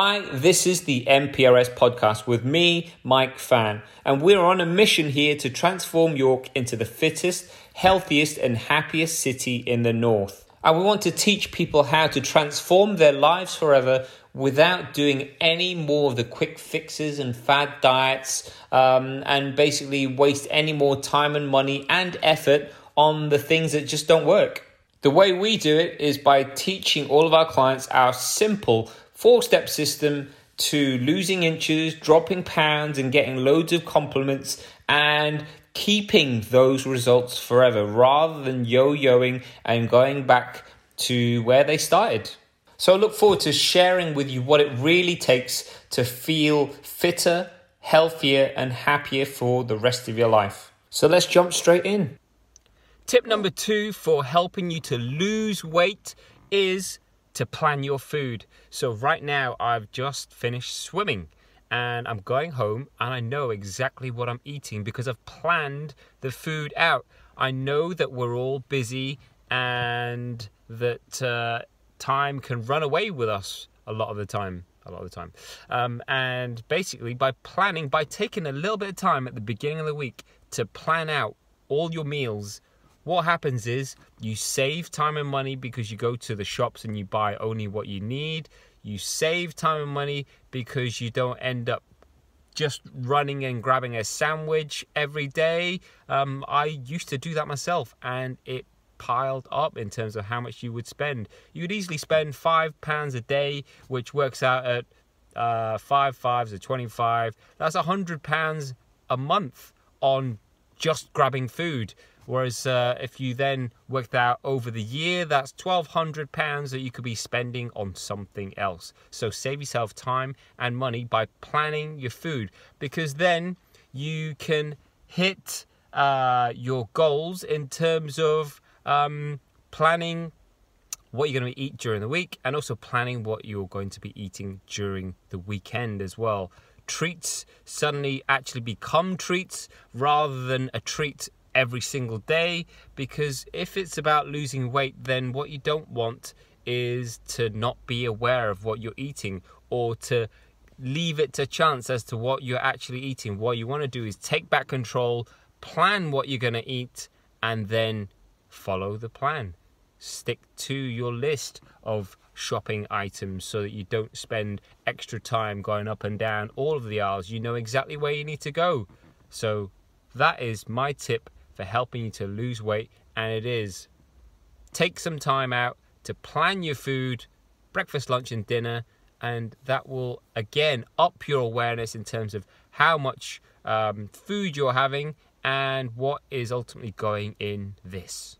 Hi, this is the MPRS podcast with me, Mike Fan, and we're on a mission here to transform York into the fittest, healthiest, and happiest city in the north. And we want to teach people how to transform their lives forever without doing any more of the quick fixes and fad diets um, and basically waste any more time and money and effort on the things that just don't work. The way we do it is by teaching all of our clients our simple four step system to losing inches, dropping pounds, and getting loads of compliments and keeping those results forever rather than yo yoing and going back to where they started. So I look forward to sharing with you what it really takes to feel fitter, healthier, and happier for the rest of your life. So let's jump straight in. Tip number two for helping you to lose weight is to plan your food. So, right now, I've just finished swimming and I'm going home and I know exactly what I'm eating because I've planned the food out. I know that we're all busy and that uh, time can run away with us a lot of the time. A lot of the time. Um, and basically, by planning, by taking a little bit of time at the beginning of the week to plan out all your meals what happens is you save time and money because you go to the shops and you buy only what you need. You save time and money because you don't end up just running and grabbing a sandwich every day. Um, I used to do that myself and it piled up in terms of how much you would spend. You would easily spend five pounds a day, which works out at uh, five fives or 25. That's a hundred pounds a month on just grabbing food. Whereas uh, if you then work that out over the year, that's £1,200 that you could be spending on something else. So save yourself time and money by planning your food because then you can hit uh, your goals in terms of um, planning what you're going to eat during the week and also planning what you're going to be eating during the weekend as well. Treats suddenly actually become treats rather than a treat every single day because if it's about losing weight, then what you don't want is to not be aware of what you're eating or to leave it to chance as to what you're actually eating. What you want to do is take back control, plan what you're going to eat, and then follow the plan. Stick to your list of shopping items so that you don't spend extra time going up and down all of the aisles. You know exactly where you need to go. So, that is my tip for helping you to lose weight, and it is take some time out to plan your food, breakfast, lunch, and dinner, and that will again up your awareness in terms of how much um, food you're having and what is ultimately going in this.